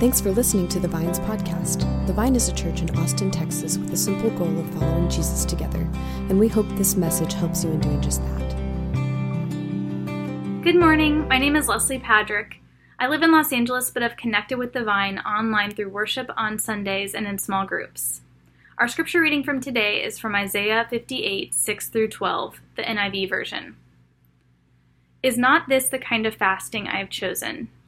Thanks for listening to the Vines podcast. The Vine is a church in Austin, Texas, with the simple goal of following Jesus together, and we hope this message helps you in doing just that. Good morning. My name is Leslie Padrick. I live in Los Angeles but have connected with the Vine online through worship on Sundays and in small groups. Our scripture reading from today is from Isaiah 58 6 through 12, the NIV version. Is not this the kind of fasting I have chosen,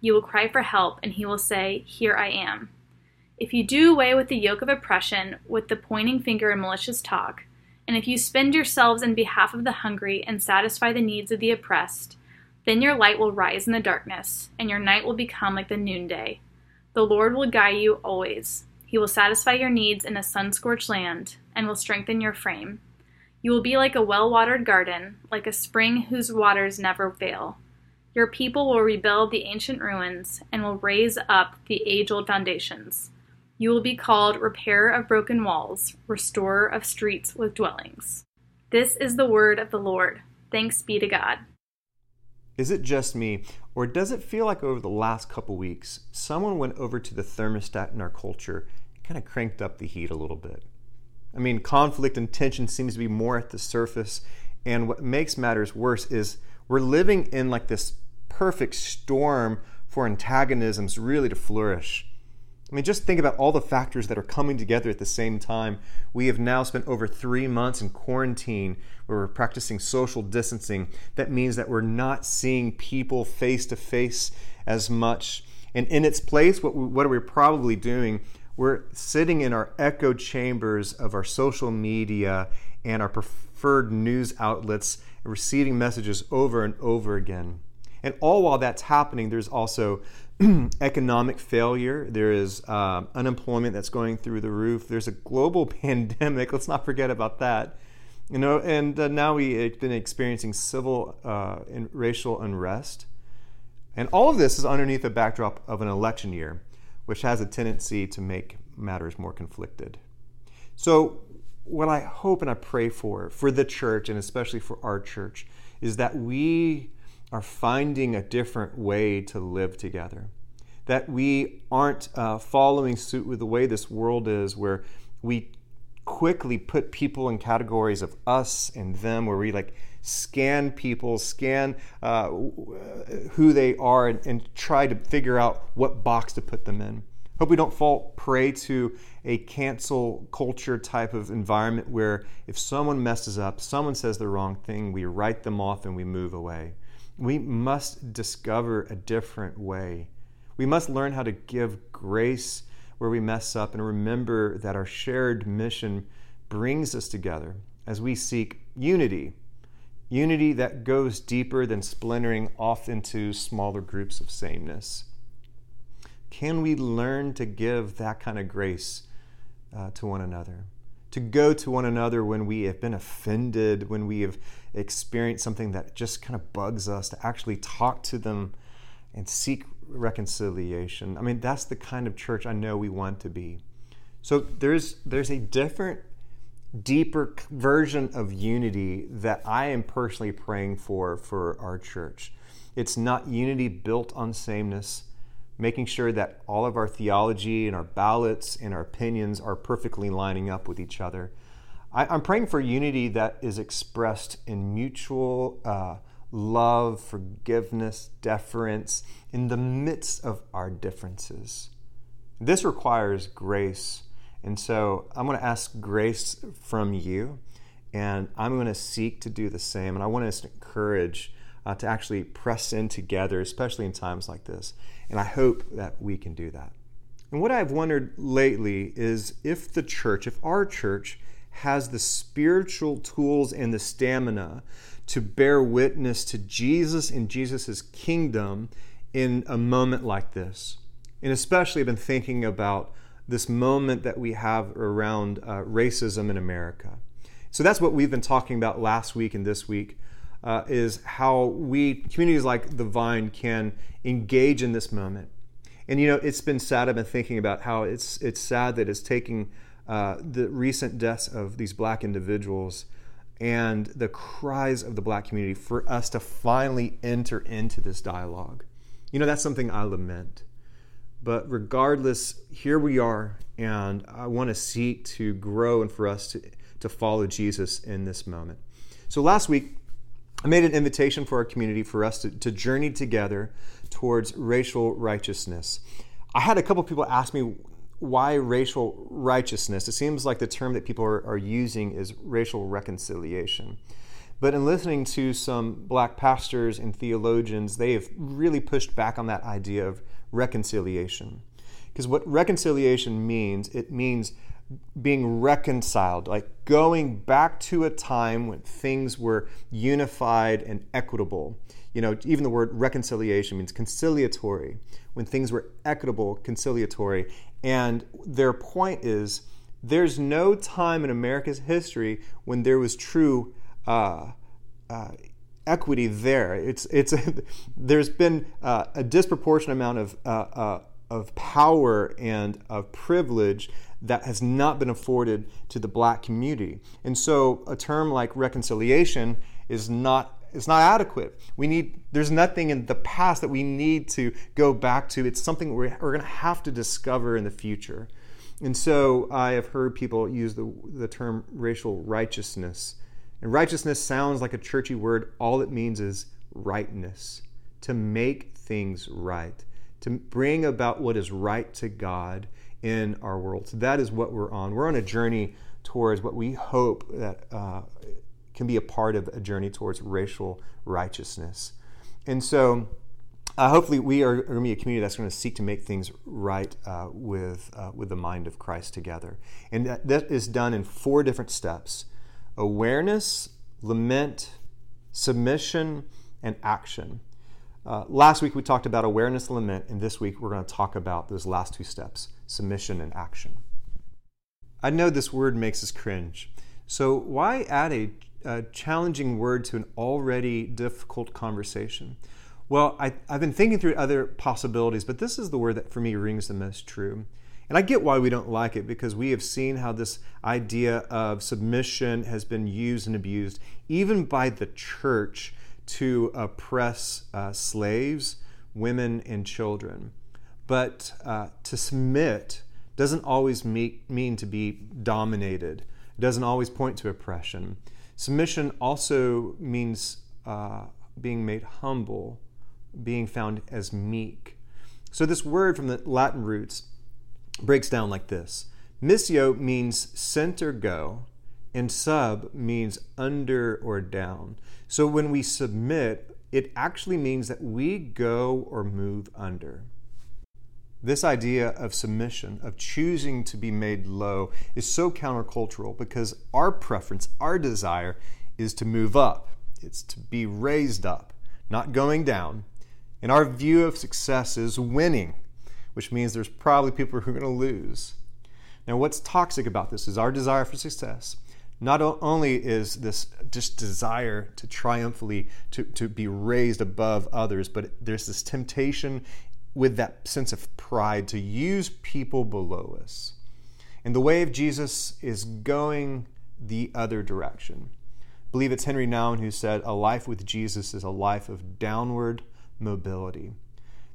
You will cry for help, and he will say, Here I am. If you do away with the yoke of oppression, with the pointing finger and malicious talk, and if you spend yourselves in behalf of the hungry and satisfy the needs of the oppressed, then your light will rise in the darkness, and your night will become like the noonday. The Lord will guide you always. He will satisfy your needs in a sun scorched land, and will strengthen your frame. You will be like a well watered garden, like a spring whose waters never fail. Your people will rebuild the ancient ruins and will raise up the age old foundations. You will be called repairer of broken walls, restorer of streets with dwellings. This is the word of the Lord. Thanks be to God. Is it just me, or does it feel like over the last couple weeks, someone went over to the thermostat in our culture and kind of cranked up the heat a little bit? I mean, conflict and tension seems to be more at the surface. And what makes matters worse is we're living in like this perfect storm for antagonisms really to flourish. I mean, just think about all the factors that are coming together at the same time. We have now spent over three months in quarantine where we're practicing social distancing. That means that we're not seeing people face to face as much. And in its place, what, we, what are we probably doing? we're sitting in our echo chambers of our social media and our preferred news outlets receiving messages over and over again. And all while that's happening, there's also economic failure. There is uh, unemployment that's going through the roof. There's a global pandemic. Let's not forget about that. You know, and uh, now we've been experiencing civil uh, and racial unrest. And all of this is underneath the backdrop of an election year which has a tendency to make matters more conflicted. So, what I hope and I pray for, for the church and especially for our church, is that we are finding a different way to live together. That we aren't uh, following suit with the way this world is, where we quickly put people in categories of us and them, where we like scan people, scan uh, who they are, and, and try to figure out what box to put them in. Hope we don't fall prey to a cancel culture type of environment where if someone messes up, someone says the wrong thing, we write them off and we move away. We must discover a different way. We must learn how to give grace where we mess up and remember that our shared mission brings us together as we seek unity unity that goes deeper than splintering off into smaller groups of sameness. Can we learn to give that kind of grace uh, to one another? To go to one another when we have been offended, when we have experienced something that just kind of bugs us, to actually talk to them and seek reconciliation. I mean, that's the kind of church I know we want to be. So there's there's a different deeper version of unity that I am personally praying for for our church. It's not unity built on sameness, making sure that all of our theology and our ballots and our opinions are perfectly lining up with each other. I, am praying for unity that is expressed in mutual uh, love, forgiveness, deference in the midst of our differences. This requires grace and so I'm going to ask grace from you, and I'm going to seek to do the same. And I want to encourage uh, to actually press in together, especially in times like this. And I hope that we can do that. And what I've wondered lately is if the church, if our church, has the spiritual tools and the stamina to bear witness to Jesus and Jesus' kingdom in a moment like this. And especially, I've been thinking about this moment that we have around uh, racism in America. So that's what we've been talking about last week and this week. Uh, is how we communities like the Vine can engage in this moment. And you know, it's been sad. I've been thinking about how it's it's sad that it's taking uh, the recent deaths of these black individuals and the cries of the black community for us to finally enter into this dialogue. You know, that's something I lament. But regardless, here we are, and I want to seek to grow and for us to, to follow Jesus in this moment. So last week, made an invitation for our community for us to, to journey together towards racial righteousness. I had a couple people ask me why racial righteousness. It seems like the term that people are, are using is racial reconciliation. But in listening to some black pastors and theologians, they have really pushed back on that idea of reconciliation. Because what reconciliation means, it means being reconciled, like going back to a time when things were unified and equitable. You know, even the word reconciliation means conciliatory, when things were equitable, conciliatory. And their point is there's no time in America's history when there was true uh, uh, equity there. It's it's there's been uh, a disproportionate amount of uh, uh, of power and of privilege that has not been afforded to the black community. And so a term like reconciliation is not it's not adequate. We need there's nothing in the past that we need to go back to. It's something we're, we're going to have to discover in the future. And so I have heard people use the, the term racial righteousness and righteousness sounds like a churchy word. All it means is rightness, to make things right, to bring about what is right to God in our world. So that is what we're on. We're on a journey towards what we hope that uh, can be a part of a journey towards racial righteousness. And so, uh, hopefully, we are, going to be a community that's going to seek to make things right uh, with, uh, with the mind of Christ together. And that, that is done in four different steps awareness, lament, submission, and action. Uh, last week we talked about awareness, lament, and this week we're going to talk about those last two steps submission and action. I know this word makes us cringe, so why add a, a challenging word to an already difficult conversation? Well, I, I've been thinking through other possibilities, but this is the word that for me rings the most true. And I get why we don't like it because we have seen how this idea of submission has been used and abused, even by the church, to oppress uh, slaves, women, and children. But uh, to submit doesn't always mean to be dominated, it doesn't always point to oppression. Submission also means uh, being made humble, being found as meek. So, this word from the Latin roots breaks down like this Missio means center go, and sub means under or down. So when we submit, it actually means that we go or move under. This idea of submission, of choosing to be made low, is so countercultural because our preference, our desire, is to move up. It's to be raised up, not going down. And our view of success is winning which means there's probably people who are going to lose. Now, what's toxic about this is our desire for success. Not only is this just desire to triumphantly to, to be raised above others, but there's this temptation with that sense of pride to use people below us. And the way of Jesus is going the other direction. I believe it's Henri Nouwen who said, A life with Jesus is a life of downward mobility.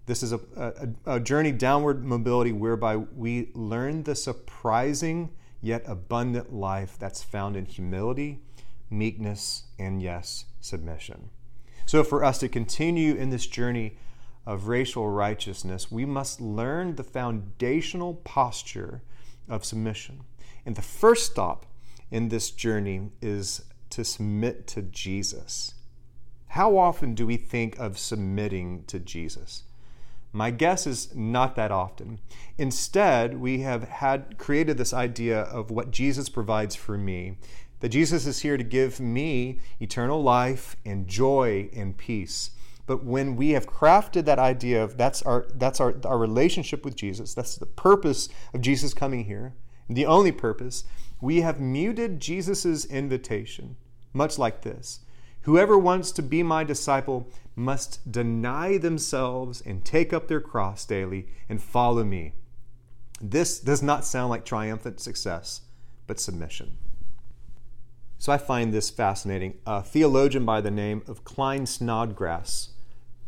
This is a, a, a, journey downward mobility whereby we learn the surprising yet abundant life that's found in humility, meekness, and yes, submission. So, for us to continue in this journey of racial righteousness, we must learn the foundational posture of submission. And the first stop in this journey is to submit to Jesus. How often do we think of submitting to Jesus? My guess is not that often. Instead, we have had created this idea of what Jesus provides for me. That Jesus is here to give me eternal life and joy and peace. But when we have crafted that idea of that's our that's our, our relationship with Jesus, that's the purpose of Jesus coming here, the only purpose, we have muted Jesus' invitation, much like this. Whoever wants to be my disciple must deny themselves and take up their cross daily and follow me. This does not sound like triumphant success, but submission. So I find this fascinating. A theologian by the name of Klyne Snodgrass,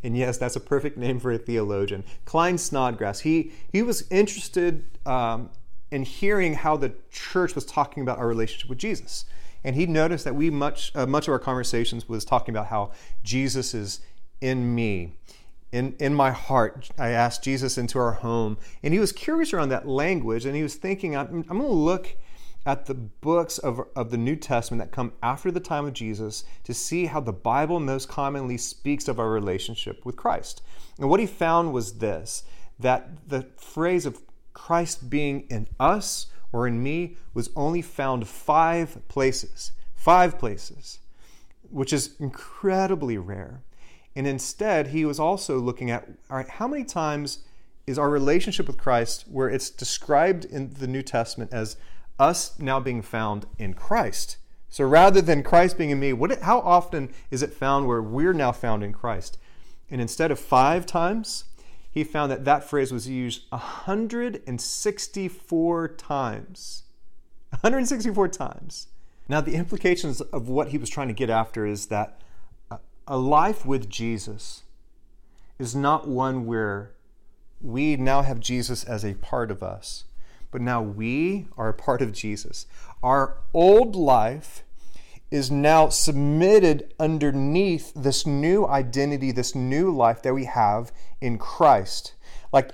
and yes, that's a perfect name for a theologian, Klyne Snodgrass. He he was interested um, in hearing how the church was talking about our relationship with Jesus, and he noticed that we much uh, much of our conversations was talking about how Jesus is in me in, in my heart, I asked Jesus into our home. And he was curious around that language. And he was thinking, I'm, I'm going to look at the books of, of the New Testament that come after the time of Jesus to see how the Bible most commonly speaks of our relationship with Christ. And what he found was this that the phrase of Christ being in us or in me was only found five places. Five places, which is incredibly rare. And instead, he was also looking at all right, how many times is our relationship with Christ where it's described in the New Testament as us now being found in Christ? So rather than Christ being in me, what, how often is it found where we're now found in Christ? And instead of five times, he found that that phrase was used 164 times. 164 times. Now, the implications of what he was trying to get after is that a life with Jesus is not one where we now have Jesus as a part of us, but now we are a part of Jesus. Our old life is now submitted underneath this new identity, this new life that we have in Christ. Like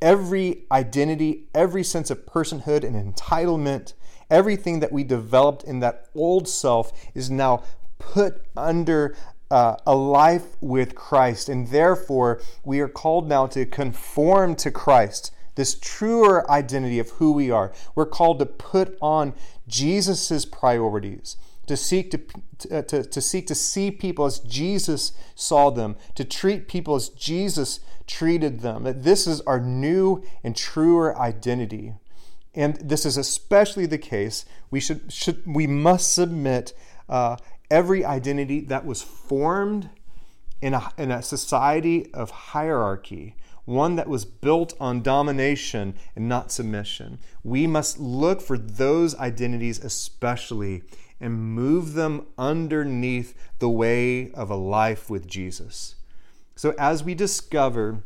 every identity, every sense of personhood and entitlement, everything that we developed in that old self is now put under uh, a life with Christ, and therefore we are called now to conform to Christ, this truer identity of who we are. We're called to put on Jesus' priorities, to seek to, to, to seek to see people as Jesus saw them, to treat people as Jesus treated them. That this is our new and truer identity. And this is especially the case. We should, should we must submit uh, every identity that was formed in a, in a society of hierarchy, one that was built on domination and not submission. We must look for those identities especially and move them underneath the way of a life with Jesus. So, as we discover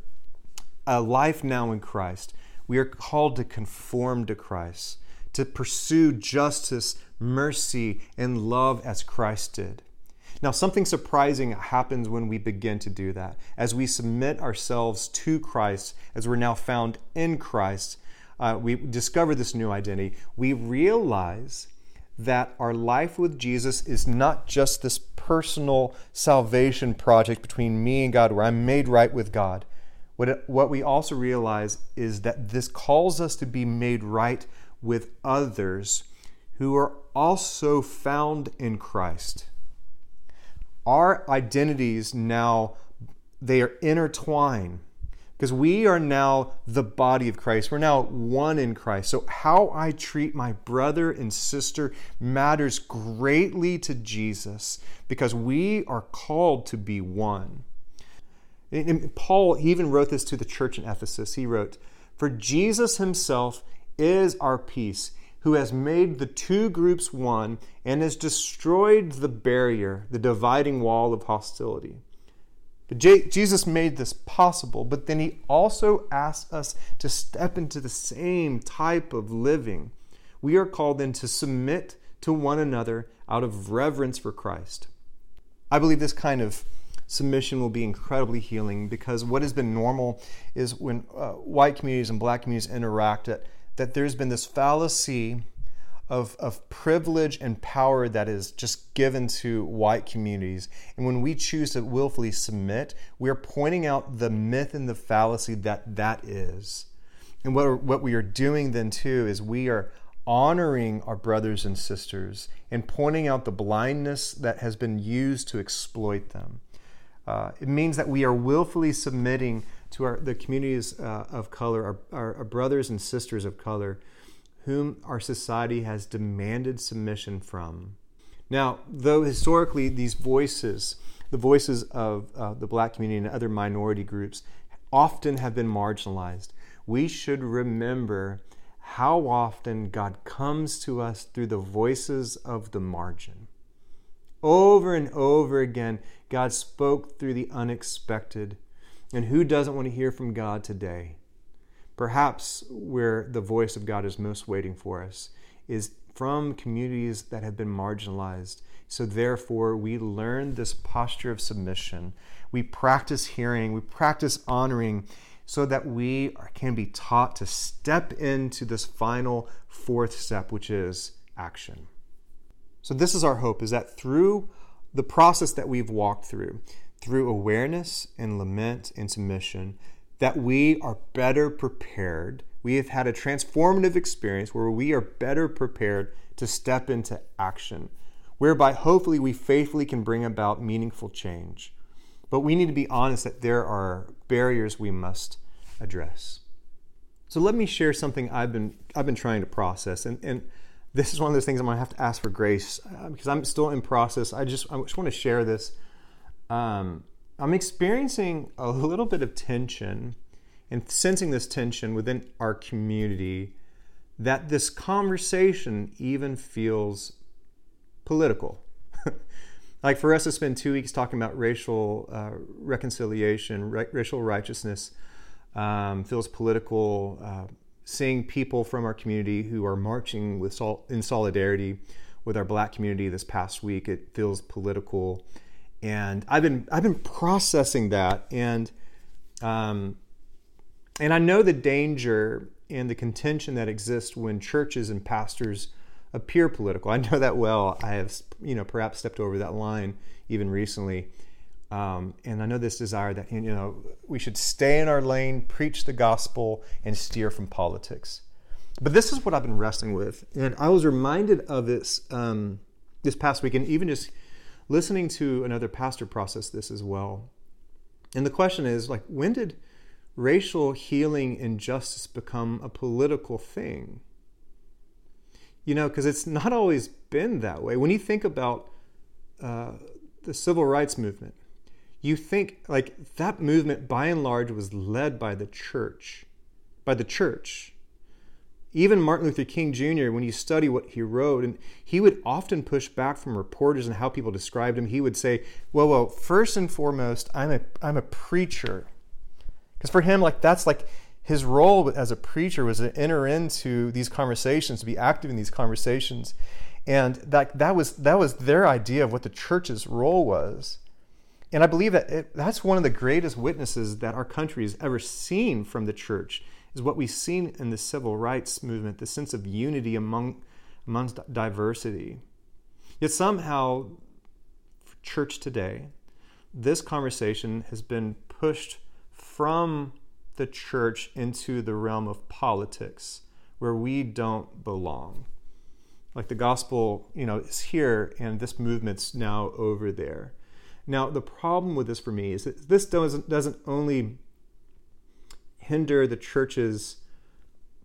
a life now in Christ, we are called to conform to Christ, to pursue justice, mercy, and love as Christ did. Now, something surprising happens when we begin to do that. As we submit ourselves to Christ, as we're now found in Christ, uh, we discover this new identity. We realize that our life with Jesus is not just this personal salvation project between me and God, where I'm made right with God. What, it, what we also realize is that this calls us to be made right with others who are also found in Christ. Our identities now they are intertwined because we are now the body of Christ. We're now one in Christ. So how I treat my brother and sister matters greatly to Jesus because we are called to be one. And Paul even wrote this to the church in Ephesus. He wrote, "For Jesus himself is our peace who has made the two groups one and has destroyed the barrier, the dividing wall of hostility. But Jesus made this possible, but then he also asks us to step into the same type of living. We are called then to submit to one another out of reverence for Christ. I believe this kind of submission will be incredibly healing because what has been normal is when uh, white communities and black communities interact at that there's been this fallacy of, of privilege and power that is just given to white communities. And when we choose to willfully submit, we are pointing out the myth and the fallacy that that is. And what, what we are doing then too is we are honoring our brothers and sisters and pointing out the blindness that has been used to exploit them. Uh, it means that we are willfully submitting to our, the communities uh, of color, our, our, our brothers and sisters of color, whom our society has demanded submission from. Now, though historically these voices, the voices of uh, the black community and other minority groups, often have been marginalized, we should remember how often God comes to us through the voices of the margin. Over and over again, God spoke through the unexpected. And who doesn't want to hear from God today? Perhaps where the voice of God is most waiting for us is from communities that have been marginalized. So, therefore, we learn this posture of submission. We practice hearing, we practice honoring, so that we can be taught to step into this final fourth step, which is action. So, this is our hope is that through the process that we've walked through, through awareness and lament and submission, that we are better prepared. We have had a transformative experience where we are better prepared to step into action, whereby hopefully we faithfully can bring about meaningful change. But we need to be honest that there are barriers we must address. So let me share something I've been I've been trying to process, and, and this is one of those things I'm gonna have to ask for grace uh, because I'm still in process. I just I just want to share this. Um, I'm experiencing a little bit of tension and sensing this tension within our community that this conversation even feels political. like for us to spend two weeks talking about racial uh, reconciliation, ra- racial righteousness, um, feels political. Uh, seeing people from our community who are marching with sol- in solidarity with our black community this past week, it feels political. And I've been I've been processing that, and um, and I know the danger and the contention that exists when churches and pastors appear political. I know that well. I have, you know, perhaps stepped over that line even recently. Um, and I know this desire that, you know, we should stay in our lane, preach the gospel, and steer from politics. But this is what I've been wrestling with. And I was reminded of this um, this past week, and even just listening to another pastor process this as well. And the question is, like, when did racial healing and justice become a political thing? You know, because it's not always been that way. When you think about uh, the civil rights movement, you think like that movement by and large was led by the church, by the church. Even Martin Luther King Jr., when you study what he wrote, and he would often push back from reporters and how people described him, he would say, Well, well, first and foremost, I'm a I'm a preacher. Because for him, like that's like his role as a preacher was to enter into these conversations, to be active in these conversations. And that that was that was their idea of what the church's role was. And I believe that it, that's one of the greatest witnesses that our country has ever seen from the church is what we've seen in the civil rights movement, the sense of unity among amongst diversity. Yet somehow, church today, this conversation has been pushed from the church into the realm of politics where we don't belong. Like the gospel, you know, is here and this movement's now over there. Now, the problem with this for me is that this doesn't, doesn't only hinder the church's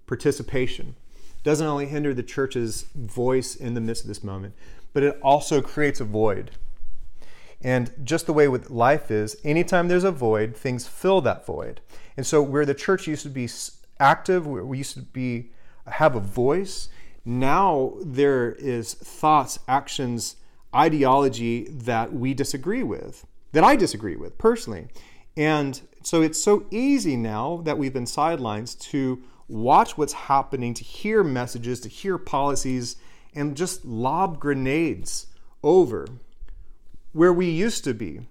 participation, doesn't only hinder the church's voice in the midst of this moment, but it also creates a void. And just the way with life is, anytime there's a void, things fill that void. And so, where the church used to be active, where we used to be have a voice, now there is thoughts, actions, ideology that we disagree with, that I disagree with personally. And so it's so easy now that we've been sidelines to watch what's happening, to hear messages, to hear policies, and just lob grenades over where we used to be,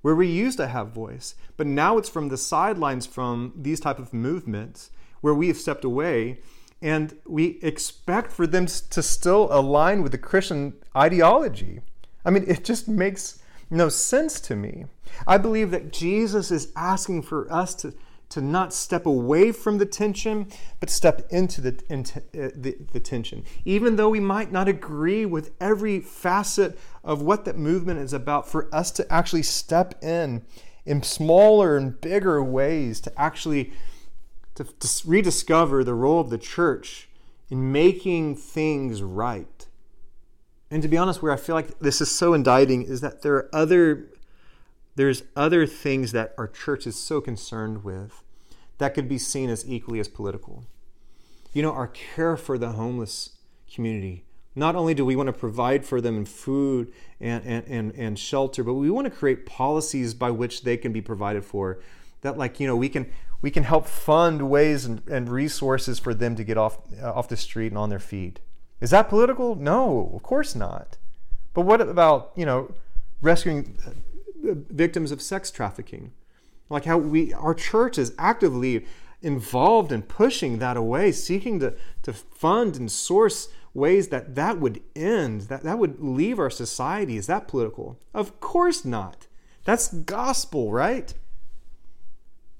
where we used to have voice. But now it's from the sidelines from these type of movements where we have stepped away and we expect for them to still align with the Christian ideology. I mean, it just makes no sense to me. I believe that Jesus is asking for us to, to not step away from the tension, but step into the, uh, the, the tension. Even though we might not agree with every facet of what that movement is about, for us to actually step in in smaller and bigger ways to actually to, to rediscover the role of the church in making things right. And to be honest, where I feel like this is so indicting is that there are other there's other things that our church is so concerned with that could be seen as equally as political. You know, our care for the homeless community. Not only do we want to provide for them in food and, and, and, and shelter, but we want to create policies by which they can be provided for. That, like, you know, we can we can help fund ways and, and resources for them to get off uh, off the street and on their feet. Is that political? No, of course not. But what about, you know, rescuing victims of sex trafficking. Like how we, our church is actively involved in pushing that away, seeking to, to fund and source ways that that would end, that, that would leave our society. Is that political? Of course not. That's gospel, right?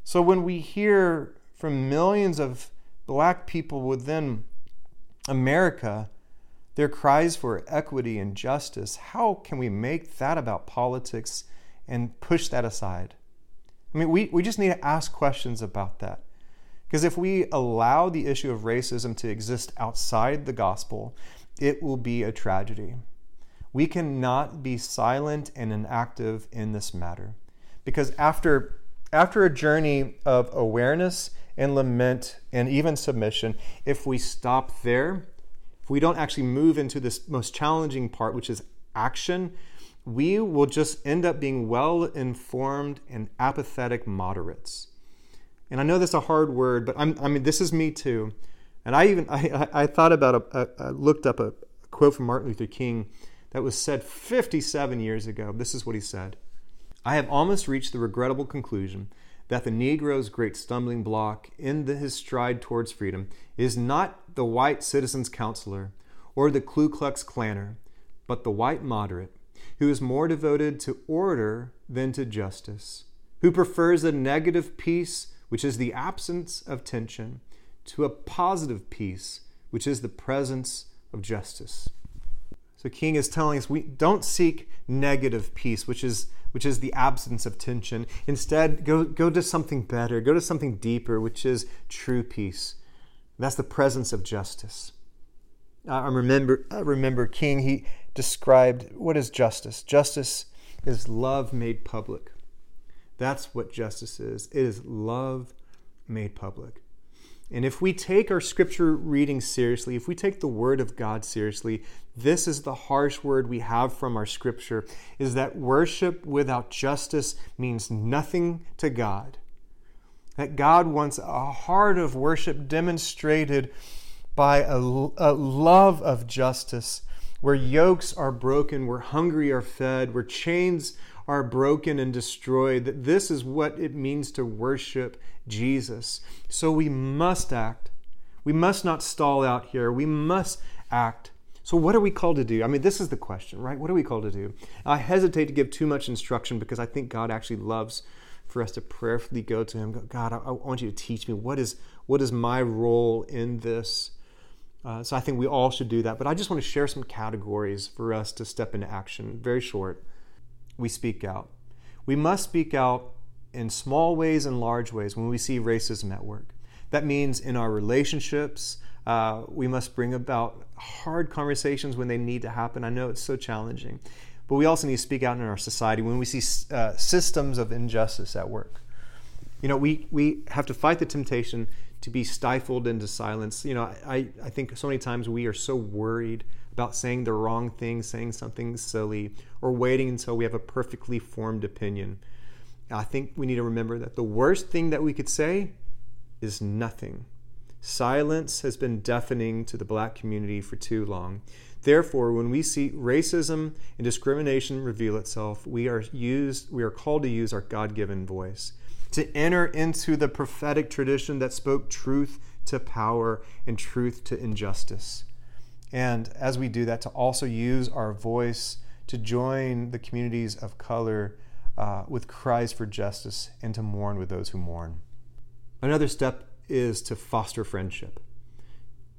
So when we hear from millions of black people within America their cries for equity and justice, how can we make that about politics and push that aside. I mean, we, we just need to ask questions about that. Because if we allow the issue of racism to exist outside the gospel, it will be a tragedy. We cannot be silent and inactive in this matter. Because after, after a journey of awareness and lament and even submission, if we stop there, if we don't actually move into this most challenging part, which is action, we will just end up being well informed and apathetic moderates. And I know that's a hard word, but I'm, i mean, this is me too. And I even I, I thought about a, I looked up a quote from Martin Luther King that was said 57 years ago. This is what he said: "I have almost reached the regrettable conclusion that the Negro's great stumbling block in the, his stride towards freedom is not the white citizen's counselor or the Ku Klux Klanner, but the white moderate who is more devoted to order than to justice, who prefers a negative peace, which is the absence of tension, to a positive peace, which is the presence of justice. So King is telling us we don't seek negative peace, which is which is the absence of tension. Instead, go, go to something better, go to something deeper, which is true peace. That's the presence of justice. I remember, I remember King, he described what is justice. Justice is love made public. That's what justice is. It is love made public. And if we take our scripture reading seriously, if we take the word of God seriously, this is the harsh word we have from our scripture is that worship without justice means nothing to God. That God wants a heart of worship demonstrated by a, a love of justice, where yokes are broken, where hungry are fed, where chains are broken and destroyed, that this is what it means to worship Jesus. So we must act. We must not stall out here. We must act. So, what are we called to do? I mean, this is the question, right? What are we called to do? I hesitate to give too much instruction because I think God actually loves for us to prayerfully go to Him. God, I, want you to teach me what is what is my role in this. Uh, so I think we all should do that. But I just want to share some categories for us to step into action. Very short. We speak out. We must speak out in small ways and large ways when we see racism at work. That means in our relationships, uh, we must bring about hard conversations when they need to happen. I know it's so challenging. But we also need to speak out in our society when we see uh, systems of injustice at work. You know, we, we have to fight the temptation to be stifled into silence. You know, I, I think so many times we are so worried about saying the wrong thing, saying something silly, or waiting until we have a perfectly formed opinion. I think we need to remember that the worst thing that we could say is nothing. Silence has been deafening to the black community for too long. Therefore, when we see racism and discrimination reveal itself, we are used we are called to use our God-given voice to enter into the prophetic tradition that spoke truth to power and truth to injustice. And as we do that, to also use our voice to join the communities of color uh, with cries for justice and to mourn with those who mourn. Another step is to foster friendship.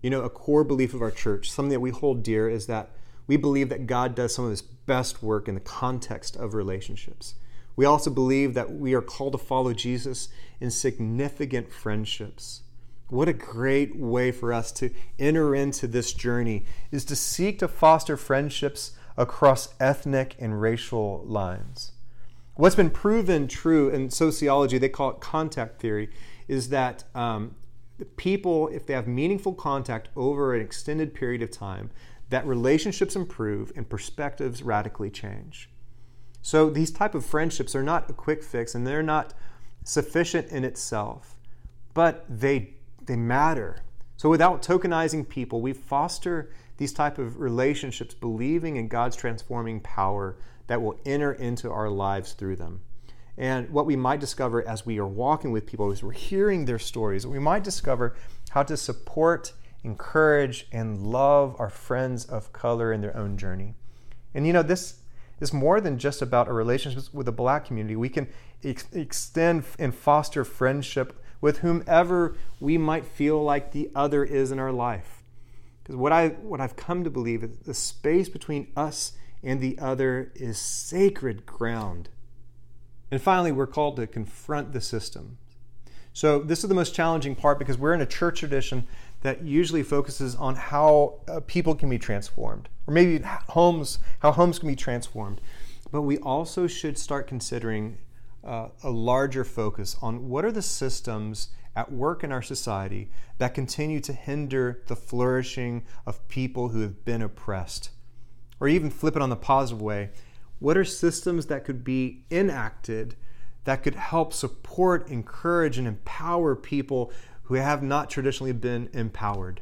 You know, a core belief of our church, something that we hold dear, is that we believe that God does some of his best work in the context of relationships. We also believe that we are called to follow Jesus in significant friendships. What a great way for us to enter into this journey is to seek to foster friendships across ethnic and racial lines. What's been proven true in sociology, they call it contact theory, is that um, people, if they have meaningful contact over an extended period of time, that relationships improve and perspectives radically change. So these type of friendships are not a quick fix and they're not sufficient in itself, but they they matter. So without tokenizing people, we foster these type of relationships believing in God's transforming power that will enter into our lives through them. And what we might discover as we are walking with people, as we're hearing their stories, we might discover how to support, encourage, and love our friends of color in their own journey. And you know, this is more than just about a relationship with the black community. We can ex- extend and foster friendship with whomever we might feel like the other is in our life. Because what, I, what I've come to believe is the space between us and the other is sacred ground. And finally, we're called to confront the system. So, this is the most challenging part because we're in a church tradition that usually focuses on how uh, people can be transformed, or maybe homes, how homes can be transformed. But we also should start considering uh, a larger focus on what are the systems at work in our society that continue to hinder the flourishing of people who have been oppressed. Or even flip it on the positive way what are systems that could be enacted that could help support, encourage, and empower people who have not traditionally been empowered?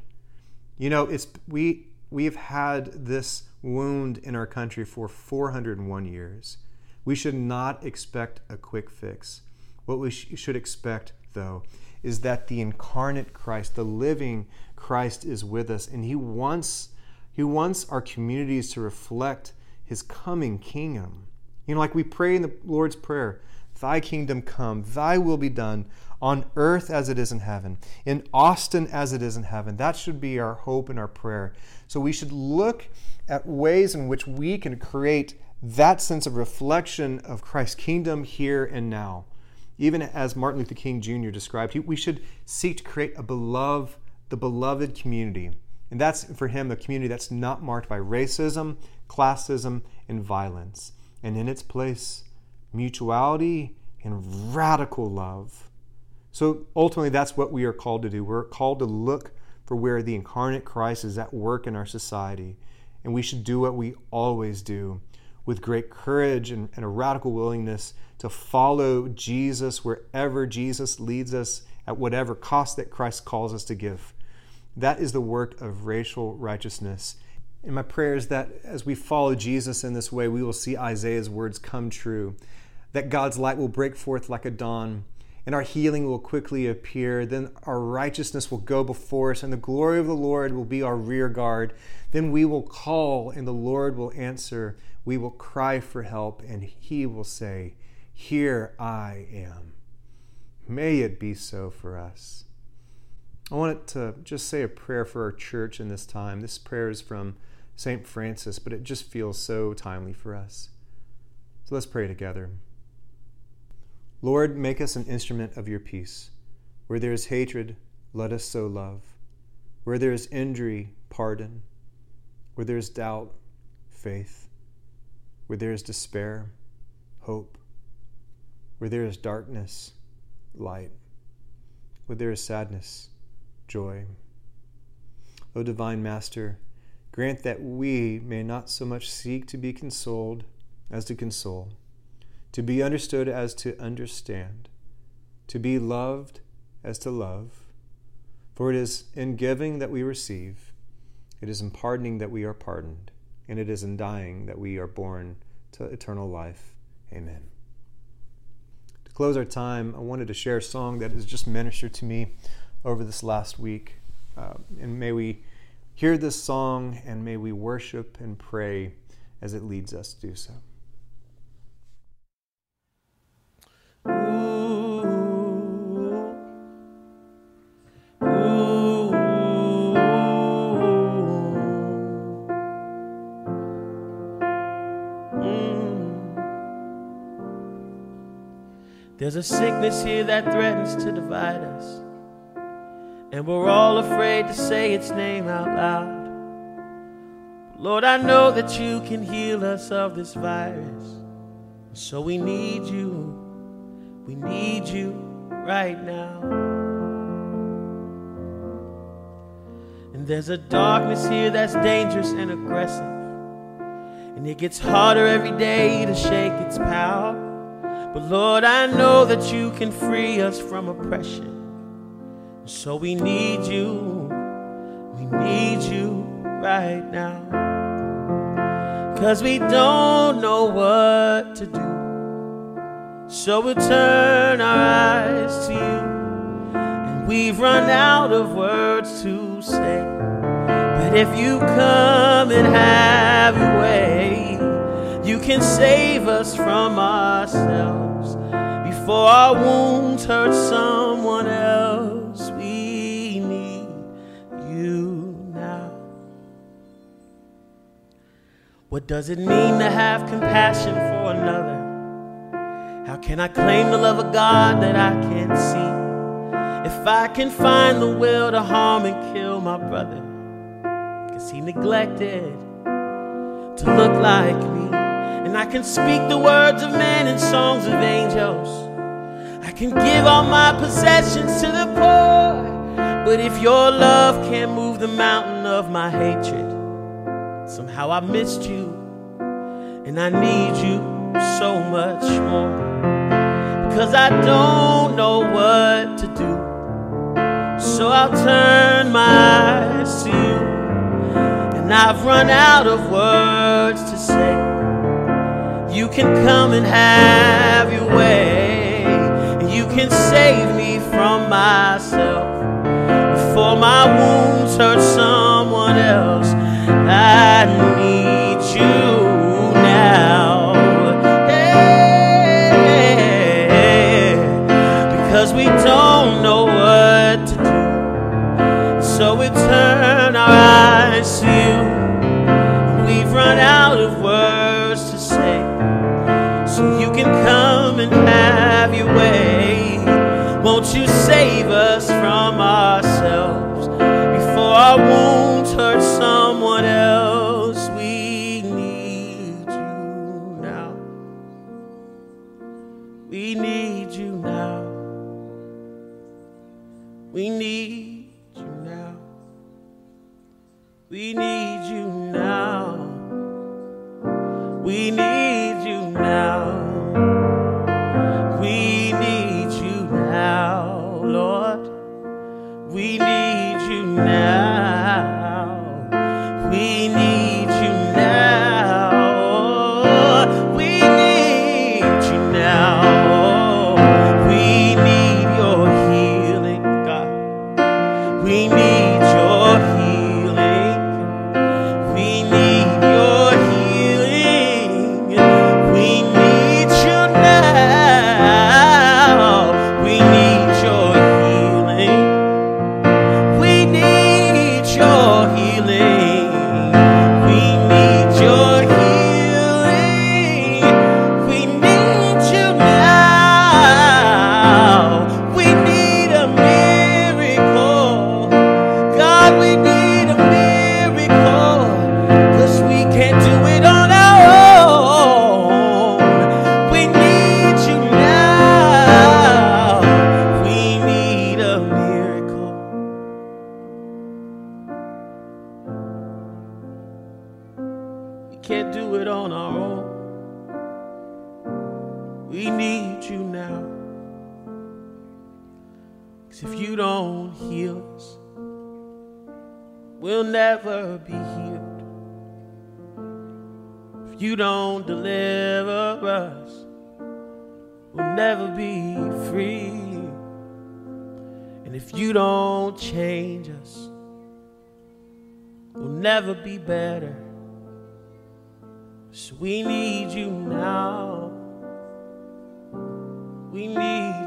You know, it's we we've had this wound in our country for 401 years. We should not expect a quick fix. What we sh- should expect, though, is that the incarnate Christ, the living Christ, is with us, and He wants He wants our communities to reflect his coming kingdom. You know, like we pray in the Lord's Prayer, Thy kingdom come, Thy will be done on earth as it is in heaven, in Austin as it is in heaven. That should be our hope and our prayer. So we should look at ways in which we can create that sense of reflection of Christ's kingdom here and now. Even as Martin Luther King Jr. described, we should seek to create a beloved, the beloved community. And that's for him a community that's not marked by racism, classism, and violence, and in its place, mutuality and radical love. So ultimately, that's what we are called to do. We're called to look for where the incarnate Christ is at work in our society. And we should do what we always do with great courage and, and, a radical willingness to follow Jesus wherever Jesus leads us at whatever cost that Christ calls us to give. That is the work of racial righteousness and my prayer is that as we follow Jesus in this way, we will see Isaiah's words come true, that God's light will break forth like a dawn, and our healing will quickly appear. Then our righteousness will go before us, and the glory of the Lord will be our rear guard. Then we will call, and the Lord will answer. We will cry for help, and He will say, Here I am. May it be so for us. I wanted to just say a prayer for our church in this time. This prayer is from St. Francis, but it just feels so timely for us. So let's pray together. Lord, make us an instrument of your peace. Where there is hatred, let us sow love. Where there is injury, pardon. Where there is doubt, faith. Where there is despair, hope. Where there is darkness, light. Where there is sadness, joy. O divine Master, Grant that we may not so much seek to be consoled as to console, to be understood as to understand, to be loved as to love. For it is in giving that we receive, it is in pardoning that we are pardoned, and it is in dying that we are born to eternal life. Amen. To close our time, I wanted to share a song that has just ministered to me over this last week. Uh, and may we Hear this song and may we worship and pray as it leads us to do so. There's a sickness here that threatens to divide us. And we're all afraid to say its name out loud. Lord, I know that you can heal us of this virus. So we need you. We need you right now. And there's a darkness here that's dangerous and aggressive. And it gets harder every day to shake its power. But Lord, I know that you can free us from oppression. So we need you. We need you right now. Cause we don't know what to do. So we turn our eyes to you. And we've run out of words to say. But if you come and have your way, can save us from ourselves before our wounds hurt someone else. We need you now. What does it mean to have compassion for another? How can I claim the love of God that I can't see? If I can find the will to harm and kill my brother, cause he neglected to look like me. And I can speak the words of men and songs of angels. I can give all my possessions to the poor. But if your love can't move the mountain of my hatred, somehow I missed you. And I need you so much more. Because I don't know what to do. So I'll turn my eyes to you. And I've run out of words to can come and have your way. You can save me from myself. Before my wounds hurt someone else, I need now. We'll never be healed. If you don't deliver us, we'll never be free. And if you don't change us, we'll never be better. So we need you now. We need